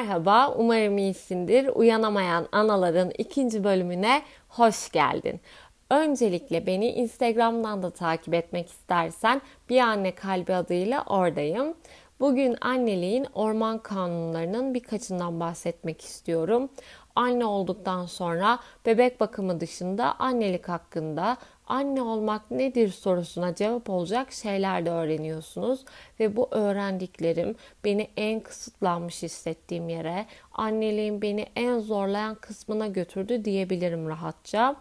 Merhaba, umarım iyisindir. Uyanamayan anaların ikinci bölümüne hoş geldin. Öncelikle beni Instagram'dan da takip etmek istersen Bir Anne Kalbi adıyla oradayım. Bugün anneliğin orman kanunlarının birkaçından bahsetmek istiyorum. Anne olduktan sonra bebek bakımı dışında annelik hakkında anne olmak nedir sorusuna cevap olacak şeyler de öğreniyorsunuz ve bu öğrendiklerim beni en kısıtlanmış hissettiğim yere, anneliğin beni en zorlayan kısmına götürdü diyebilirim rahatça.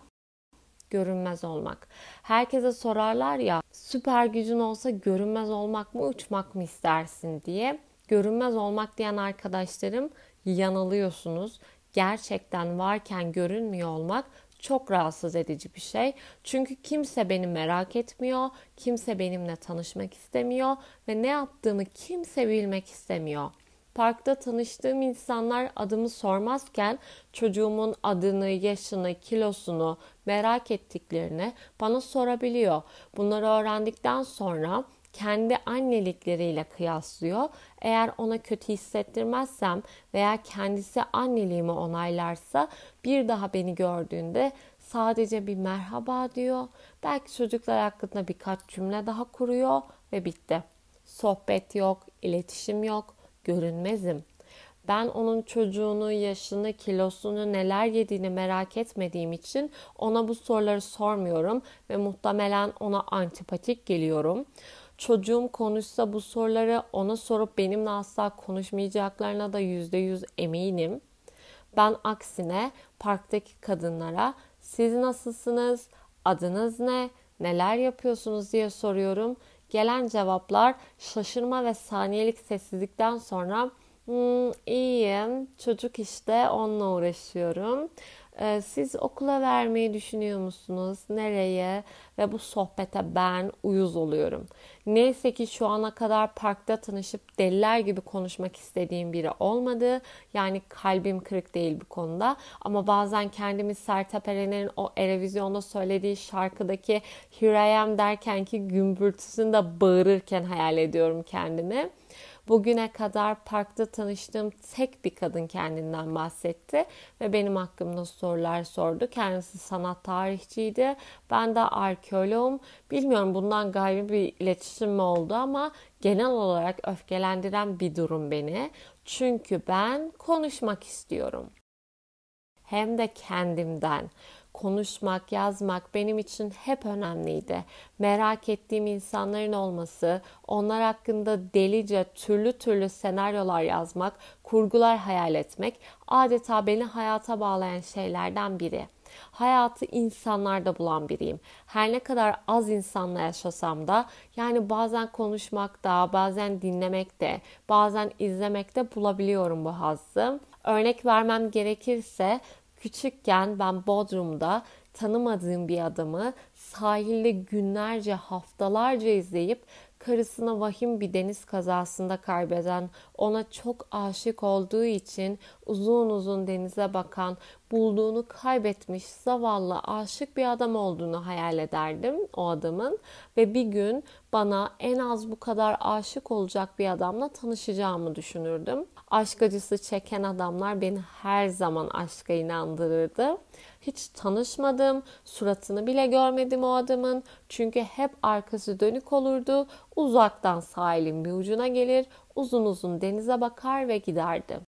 Görünmez olmak. Herkese sorarlar ya, süper gücün olsa görünmez olmak mı, uçmak mı istersin diye. Görünmez olmak diyen arkadaşlarım yanılıyorsunuz. Gerçekten varken görünmüyor olmak çok rahatsız edici bir şey. Çünkü kimse beni merak etmiyor, kimse benimle tanışmak istemiyor ve ne yaptığımı kimse bilmek istemiyor. Parkta tanıştığım insanlar adımı sormazken çocuğumun adını, yaşını, kilosunu merak ettiklerini bana sorabiliyor. Bunları öğrendikten sonra kendi annelikleriyle kıyaslıyor. Eğer ona kötü hissettirmezsem veya kendisi anneliğimi onaylarsa bir daha beni gördüğünde sadece bir merhaba diyor. Belki çocuklar hakkında birkaç cümle daha kuruyor ve bitti. Sohbet yok, iletişim yok, görünmezim. Ben onun çocuğunu, yaşını, kilosunu, neler yediğini merak etmediğim için ona bu soruları sormuyorum ve muhtemelen ona antipatik geliyorum çocuğum konuşsa bu soruları ona sorup benimle asla konuşmayacaklarına da yüzde yüz eminim. Ben aksine parktaki kadınlara siz nasılsınız, adınız ne, neler yapıyorsunuz diye soruyorum. Gelen cevaplar şaşırma ve saniyelik sessizlikten sonra hmm, iyiyim, çocuk işte onunla uğraşıyorum. Ee, siz okula vermeyi düşünüyor musunuz? Nereye? Ve bu sohbete ben uyuz oluyorum. Neyse ki şu ana kadar parkta tanışıp deliler gibi konuşmak istediğim biri olmadı. Yani kalbim kırık değil bu konuda. Ama bazen kendimi Sertab Erener'in o Erevizyon'da söylediği şarkıdaki Here I am derken ki gümbürtüsünde bağırırken hayal ediyorum kendimi. Bugüne kadar parkta tanıştığım tek bir kadın kendinden bahsetti ve benim hakkımda sorular sordu. Kendisi sanat tarihçiydi. Ben de arkeoloğum. Bilmiyorum bundan gayrı bir iletişim mi oldu ama genel olarak öfkelendiren bir durum beni. Çünkü ben konuşmak istiyorum. Hem de kendimden konuşmak, yazmak benim için hep önemliydi. Merak ettiğim insanların olması, onlar hakkında delice türlü türlü senaryolar yazmak, kurgular hayal etmek adeta beni hayata bağlayan şeylerden biri. Hayatı insanlarda bulan biriyim. Her ne kadar az insanla yaşasam da yani bazen konuşmakta, bazen dinlemekte, bazen izlemekte bulabiliyorum bu hazzı. Örnek vermem gerekirse Küçükken ben Bodrum'da tanımadığım bir adamı sahilde günlerce, haftalarca izleyip karısına vahim bir deniz kazasında kaybeden, ona çok aşık olduğu için uzun uzun denize bakan, bulduğunu kaybetmiş zavallı aşık bir adam olduğunu hayal ederdim o adamın ve bir gün bana en az bu kadar aşık olacak bir adamla tanışacağımı düşünürdüm. Aşk acısı çeken adamlar beni her zaman aşka inandırırdı. Hiç tanışmadım, suratını bile görmedim o adamın. Çünkü hep arkası dönük olurdu. Uzaktan sahilin bir ucuna gelir, uzun uzun denize bakar ve giderdi.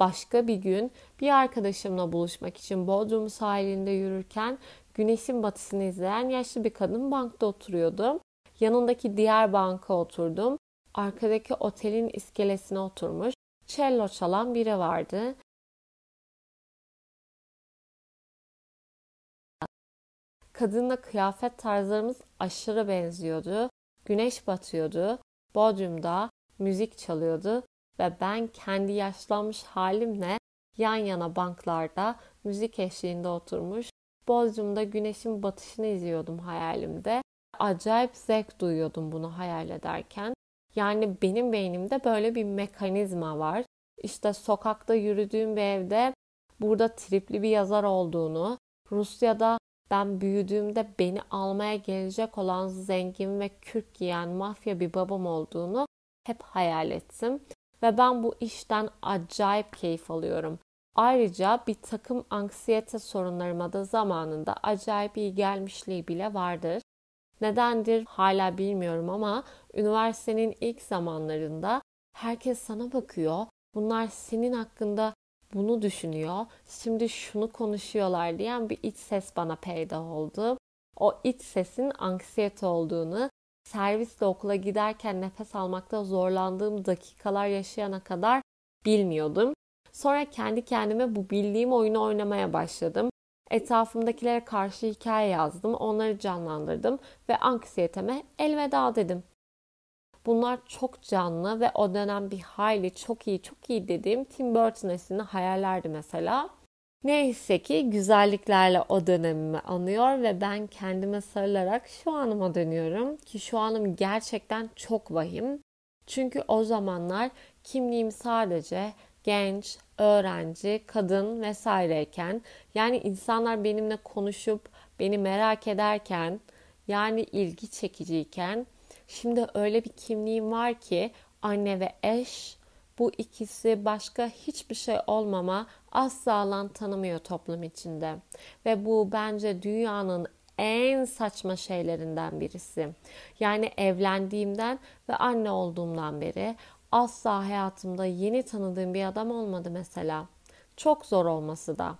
Başka bir gün bir arkadaşımla buluşmak için Bodrum sahilinde yürürken güneşin batısını izleyen yaşlı bir kadın bankta oturuyordu. Yanındaki diğer banka oturdum. Arkadaki otelin iskelesine oturmuş. Cello çalan biri vardı. Kadınla kıyafet tarzlarımız aşırı benziyordu. Güneş batıyordu. Bodrum'da müzik çalıyordu ve ben kendi yaşlanmış halimle yan yana banklarda müzik eşliğinde oturmuş Bodrum'da güneşin batışını izliyordum hayalimde. Acayip zevk duyuyordum bunu hayal ederken. Yani benim beynimde böyle bir mekanizma var. İşte sokakta yürüdüğüm bir evde burada tripli bir yazar olduğunu, Rusya'da ben büyüdüğümde beni almaya gelecek olan zengin ve kürk giyen mafya bir babam olduğunu hep hayal ettim. Ve ben bu işten acayip keyif alıyorum. Ayrıca bir takım anksiyete sorunlarıma da zamanında acayip iyi gelmişliği bile vardır. Nedendir hala bilmiyorum ama üniversitenin ilk zamanlarında herkes sana bakıyor. Bunlar senin hakkında bunu düşünüyor. Şimdi şunu konuşuyorlar diyen bir iç ses bana peyda oldu. O iç sesin anksiyete olduğunu, servisle okula giderken nefes almakta zorlandığım dakikalar yaşayana kadar bilmiyordum. Sonra kendi kendime bu bildiğim oyunu oynamaya başladım. Etrafımdakilere karşı hikaye yazdım, onları canlandırdım ve anksiyeteme elveda dedim. Bunlar çok canlı ve o dönem bir hayli çok iyi çok iyi dediğim Tim Burton esinli hayallerdi mesela. Neyse ki güzelliklerle o dönemimi anıyor ve ben kendime sarılarak şu anıma dönüyorum ki şu anım gerçekten çok vahim. Çünkü o zamanlar kimliğim sadece genç, öğrenci, kadın vesaireyken yani insanlar benimle konuşup beni merak ederken yani ilgi çekiciyken şimdi öyle bir kimliğim var ki anne ve eş bu ikisi başka hiçbir şey olmama asla alan tanımıyor toplum içinde. Ve bu bence dünyanın en saçma şeylerinden birisi. Yani evlendiğimden ve anne olduğumdan beri asla hayatımda yeni tanıdığım bir adam olmadı mesela. Çok zor olması da.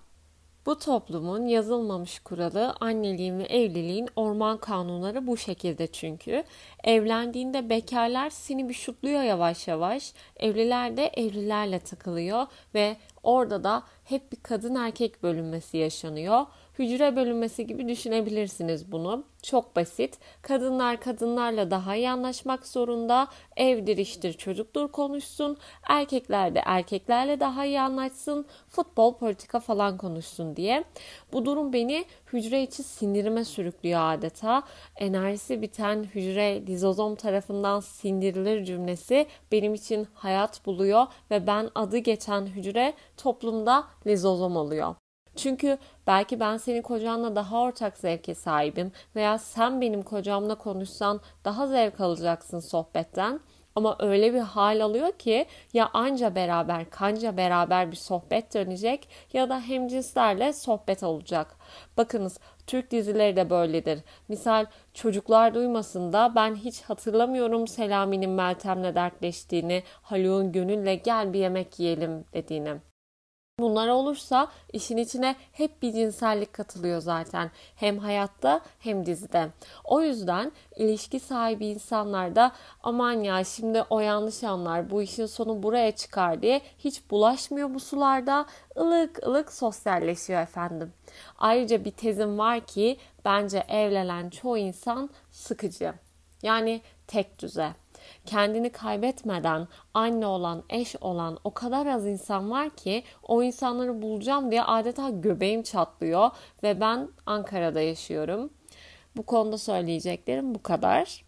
Bu toplumun yazılmamış kuralı anneliğin ve evliliğin orman kanunları bu şekilde çünkü. Evlendiğinde bekarlar seni bir şutluyor yavaş yavaş. Evliler de evlilerle takılıyor ve orada da hep bir kadın erkek bölünmesi yaşanıyor hücre bölünmesi gibi düşünebilirsiniz bunu. Çok basit. Kadınlar kadınlarla daha iyi anlaşmak zorunda. Evdir iştir çocuktur konuşsun. Erkekler de erkeklerle daha iyi anlaşsın. Futbol politika falan konuşsun diye. Bu durum beni hücre içi sindirime sürüklüyor adeta. Enerjisi biten hücre lizozom tarafından sindirilir cümlesi benim için hayat buluyor ve ben adı geçen hücre toplumda lizozom oluyor. Çünkü belki ben senin kocanla daha ortak zevke sahibim veya sen benim kocamla konuşsan daha zevk alacaksın sohbetten. Ama öyle bir hal alıyor ki ya anca beraber kanca beraber bir sohbet dönecek ya da hemcinslerle sohbet olacak. Bakınız Türk dizileri de böyledir. Misal çocuklar duymasın da ben hiç hatırlamıyorum Selami'nin Meltem'le dertleştiğini, Haluk'un Gönül'le gel bir yemek yiyelim dediğini. Bunlar olursa işin içine hep bir cinsellik katılıyor zaten. Hem hayatta hem dizide. O yüzden ilişki sahibi insanlar da aman ya şimdi o yanlış anlar bu işin sonu buraya çıkar diye hiç bulaşmıyor bu sularda. ılık ılık sosyalleşiyor efendim. Ayrıca bir tezim var ki bence evlenen çoğu insan sıkıcı. Yani tek düze kendini kaybetmeden anne olan, eş olan o kadar az insan var ki o insanları bulacağım diye adeta göbeğim çatlıyor ve ben Ankara'da yaşıyorum. Bu konuda söyleyeceklerim bu kadar.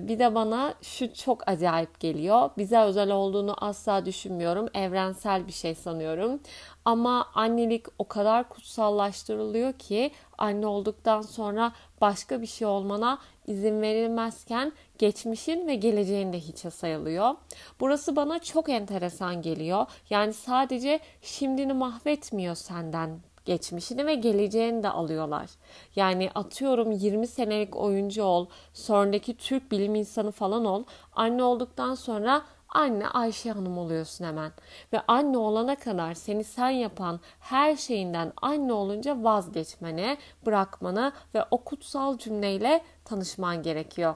Bir de bana şu çok acayip geliyor. Bize özel olduğunu asla düşünmüyorum. Evrensel bir şey sanıyorum. Ama annelik o kadar kutsallaştırılıyor ki anne olduktan sonra başka bir şey olmana izin verilmezken geçmişin ve geleceğin de hiçe sayılıyor. Burası bana çok enteresan geliyor. Yani sadece şimdini mahvetmiyor senden geçmişini ve geleceğini de alıyorlar. Yani atıyorum 20 senelik oyuncu ol, sonraki Türk bilim insanı falan ol. Anne olduktan sonra anne Ayşe Hanım oluyorsun hemen. Ve anne olana kadar seni sen yapan her şeyinden anne olunca vazgeçmene, bırakmana ve o kutsal cümleyle tanışman gerekiyor.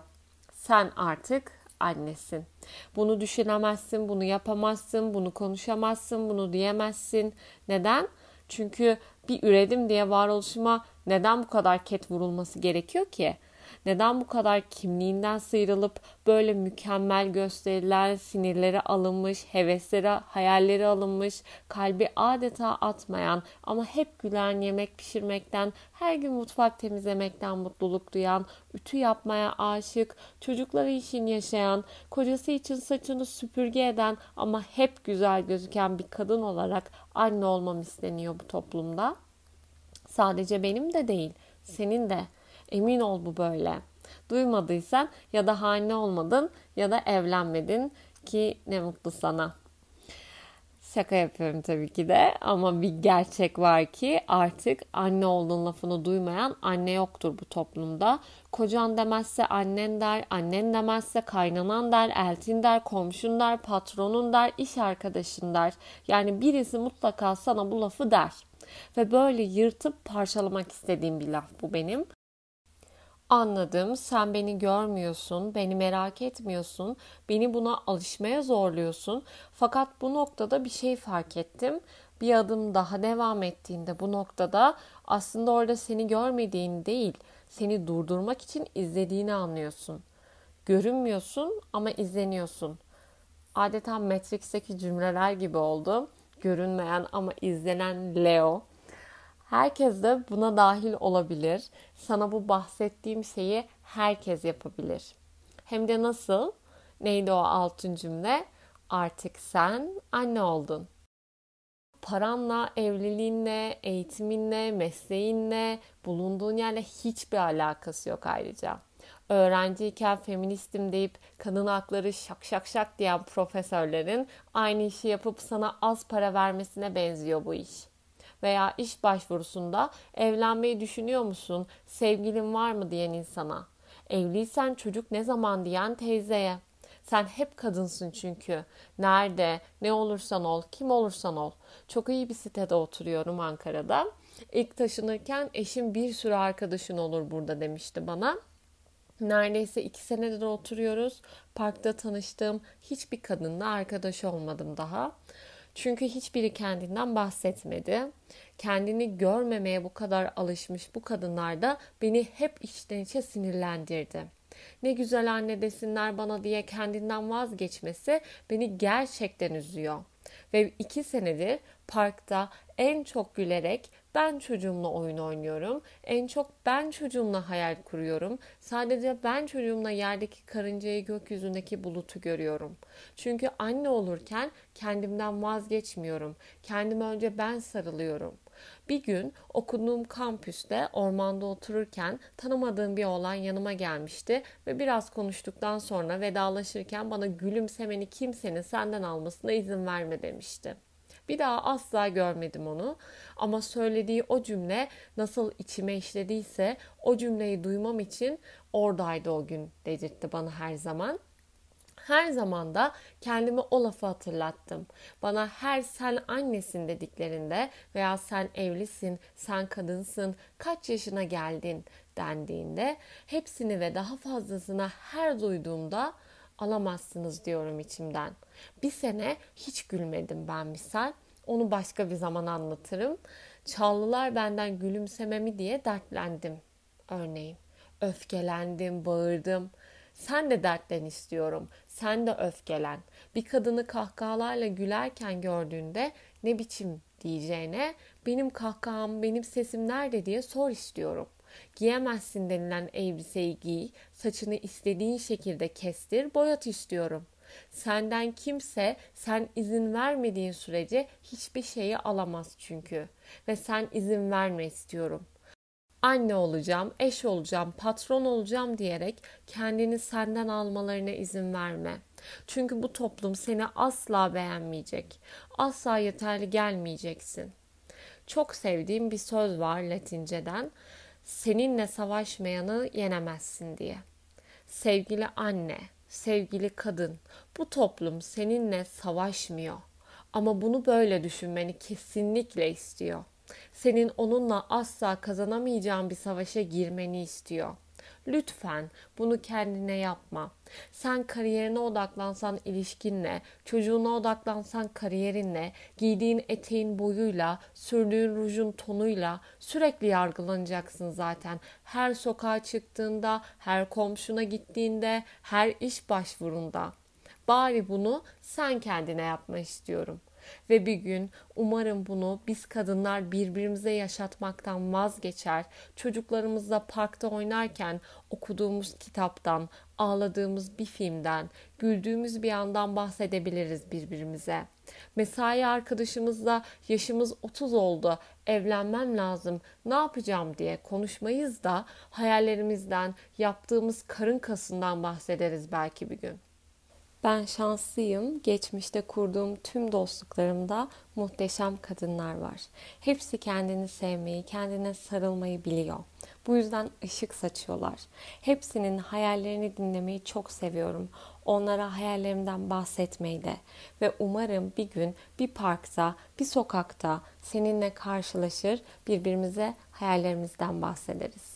Sen artık annesin. Bunu düşünemezsin, bunu yapamazsın, bunu konuşamazsın, bunu diyemezsin. Neden? Çünkü bir üredim diye varoluşuma neden bu kadar ket vurulması gerekiyor ki? Neden bu kadar kimliğinden sıyrılıp böyle mükemmel gösterilen sinirleri alınmış, hevesleri, hayalleri alınmış, kalbi adeta atmayan ama hep gülen yemek pişirmekten, her gün mutfak temizlemekten mutluluk duyan, ütü yapmaya aşık, çocukları için yaşayan, kocası için saçını süpürge eden ama hep güzel gözüken bir kadın olarak anne olmam isteniyor bu toplumda. Sadece benim de değil, senin de. Emin ol bu böyle. Duymadıysan ya da hane olmadın ya da evlenmedin ki ne mutlu sana. Şaka yapıyorum tabii ki de ama bir gerçek var ki artık anne olduğun lafını duymayan anne yoktur bu toplumda. Kocan demezse annen der, annen demezse kaynanan der, eltin der, komşun der, patronun der, iş arkadaşın der. Yani birisi mutlaka sana bu lafı der. Ve böyle yırtıp parçalamak istediğim bir laf bu benim. Anladım. Sen beni görmüyorsun, beni merak etmiyorsun, beni buna alışmaya zorluyorsun. Fakat bu noktada bir şey fark ettim. Bir adım daha devam ettiğinde bu noktada aslında orada seni görmediğini değil, seni durdurmak için izlediğini anlıyorsun. Görünmüyorsun ama izleniyorsun. Adeta Matrix'teki cümleler gibi oldu. Görünmeyen ama izlenen Leo. Herkes de buna dahil olabilir. Sana bu bahsettiğim şeyi herkes yapabilir. Hem de nasıl? Neydi o altın cümle? Artık sen anne oldun. Paranla, evliliğinle, eğitiminle, mesleğinle, bulunduğun yerle hiçbir alakası yok ayrıca. Öğrenciyken feministim deyip kadın hakları şak şak şak diyen profesörlerin aynı işi yapıp sana az para vermesine benziyor bu iş veya iş başvurusunda evlenmeyi düşünüyor musun, sevgilin var mı diyen insana, evliysen çocuk ne zaman diyen teyzeye. Sen hep kadınsın çünkü. Nerede, ne olursan ol, kim olursan ol. Çok iyi bir sitede oturuyorum Ankara'da. İlk taşınırken eşim bir sürü arkadaşın olur burada demişti bana. Neredeyse iki senedir oturuyoruz. Parkta tanıştığım hiçbir kadınla arkadaş olmadım daha. Çünkü hiçbiri kendinden bahsetmedi. Kendini görmemeye bu kadar alışmış bu kadınlar da beni hep içten içe sinirlendirdi. Ne güzel anne desinler bana diye kendinden vazgeçmesi beni gerçekten üzüyor. Ve iki senedir parkta en çok gülerek ben çocuğumla oyun oynuyorum. En çok ben çocuğumla hayal kuruyorum. Sadece ben çocuğumla yerdeki karıncayı gökyüzündeki bulutu görüyorum. Çünkü anne olurken kendimden vazgeçmiyorum. Kendime önce ben sarılıyorum. Bir gün okuduğum kampüste ormanda otururken tanımadığım bir oğlan yanıma gelmişti ve biraz konuştuktan sonra vedalaşırken bana gülümsemeni kimsenin senden almasına izin verme demişti. Bir daha asla görmedim onu. Ama söylediği o cümle nasıl içime işlediyse o cümleyi duymam için oradaydı o gün dedirtti bana her zaman. Her zaman da kendime o lafı hatırlattım. Bana her sen annesin dediklerinde veya sen evlisin, sen kadınsın, kaç yaşına geldin dendiğinde hepsini ve daha fazlasını her duyduğumda alamazsınız diyorum içimden. Bir sene hiç gülmedim ben misal. Onu başka bir zaman anlatırım. Çallılar benden gülümsememi diye dertlendim örneğin. Öfkelendim, bağırdım. Sen de dertlen istiyorum. Sen de öfkelen. Bir kadını kahkahalarla gülerken gördüğünde ne biçim diyeceğine benim kahkaham, benim sesim nerede diye sor istiyorum. Giyemezsin denilen elbiseyi giy, saçını istediğin şekilde kestir, boyat istiyorum. Senden kimse sen izin vermediğin sürece hiçbir şeyi alamaz çünkü. Ve sen izin verme istiyorum. Anne olacağım, eş olacağım, patron olacağım diyerek kendini senden almalarına izin verme. Çünkü bu toplum seni asla beğenmeyecek. Asla yeterli gelmeyeceksin. Çok sevdiğim bir söz var Latinceden seninle savaşmayanı yenemezsin diye. Sevgili anne, sevgili kadın, bu toplum seninle savaşmıyor. Ama bunu böyle düşünmeni kesinlikle istiyor. Senin onunla asla kazanamayacağın bir savaşa girmeni istiyor. Lütfen bunu kendine yapma. Sen kariyerine odaklansan ilişkinle, çocuğuna odaklansan kariyerinle, giydiğin eteğin boyuyla, sürdüğün rujun tonuyla sürekli yargılanacaksın zaten. Her sokağa çıktığında, her komşuna gittiğinde, her iş başvurunda. Bari bunu sen kendine yapma istiyorum. Ve bir gün umarım bunu biz kadınlar birbirimize yaşatmaktan vazgeçer. Çocuklarımızla parkta oynarken okuduğumuz kitaptan, ağladığımız bir filmden, güldüğümüz bir andan bahsedebiliriz birbirimize. Mesai arkadaşımızla yaşımız 30 oldu, evlenmem lazım, ne yapacağım diye konuşmayız da hayallerimizden, yaptığımız karın kasından bahsederiz belki bir gün. Ben şanslıyım. Geçmişte kurduğum tüm dostluklarımda muhteşem kadınlar var. Hepsi kendini sevmeyi, kendine sarılmayı biliyor. Bu yüzden ışık saçıyorlar. Hepsinin hayallerini dinlemeyi çok seviyorum. Onlara hayallerimden bahsetmeyi de. Ve umarım bir gün bir parkta, bir sokakta seninle karşılaşır, birbirimize hayallerimizden bahsederiz.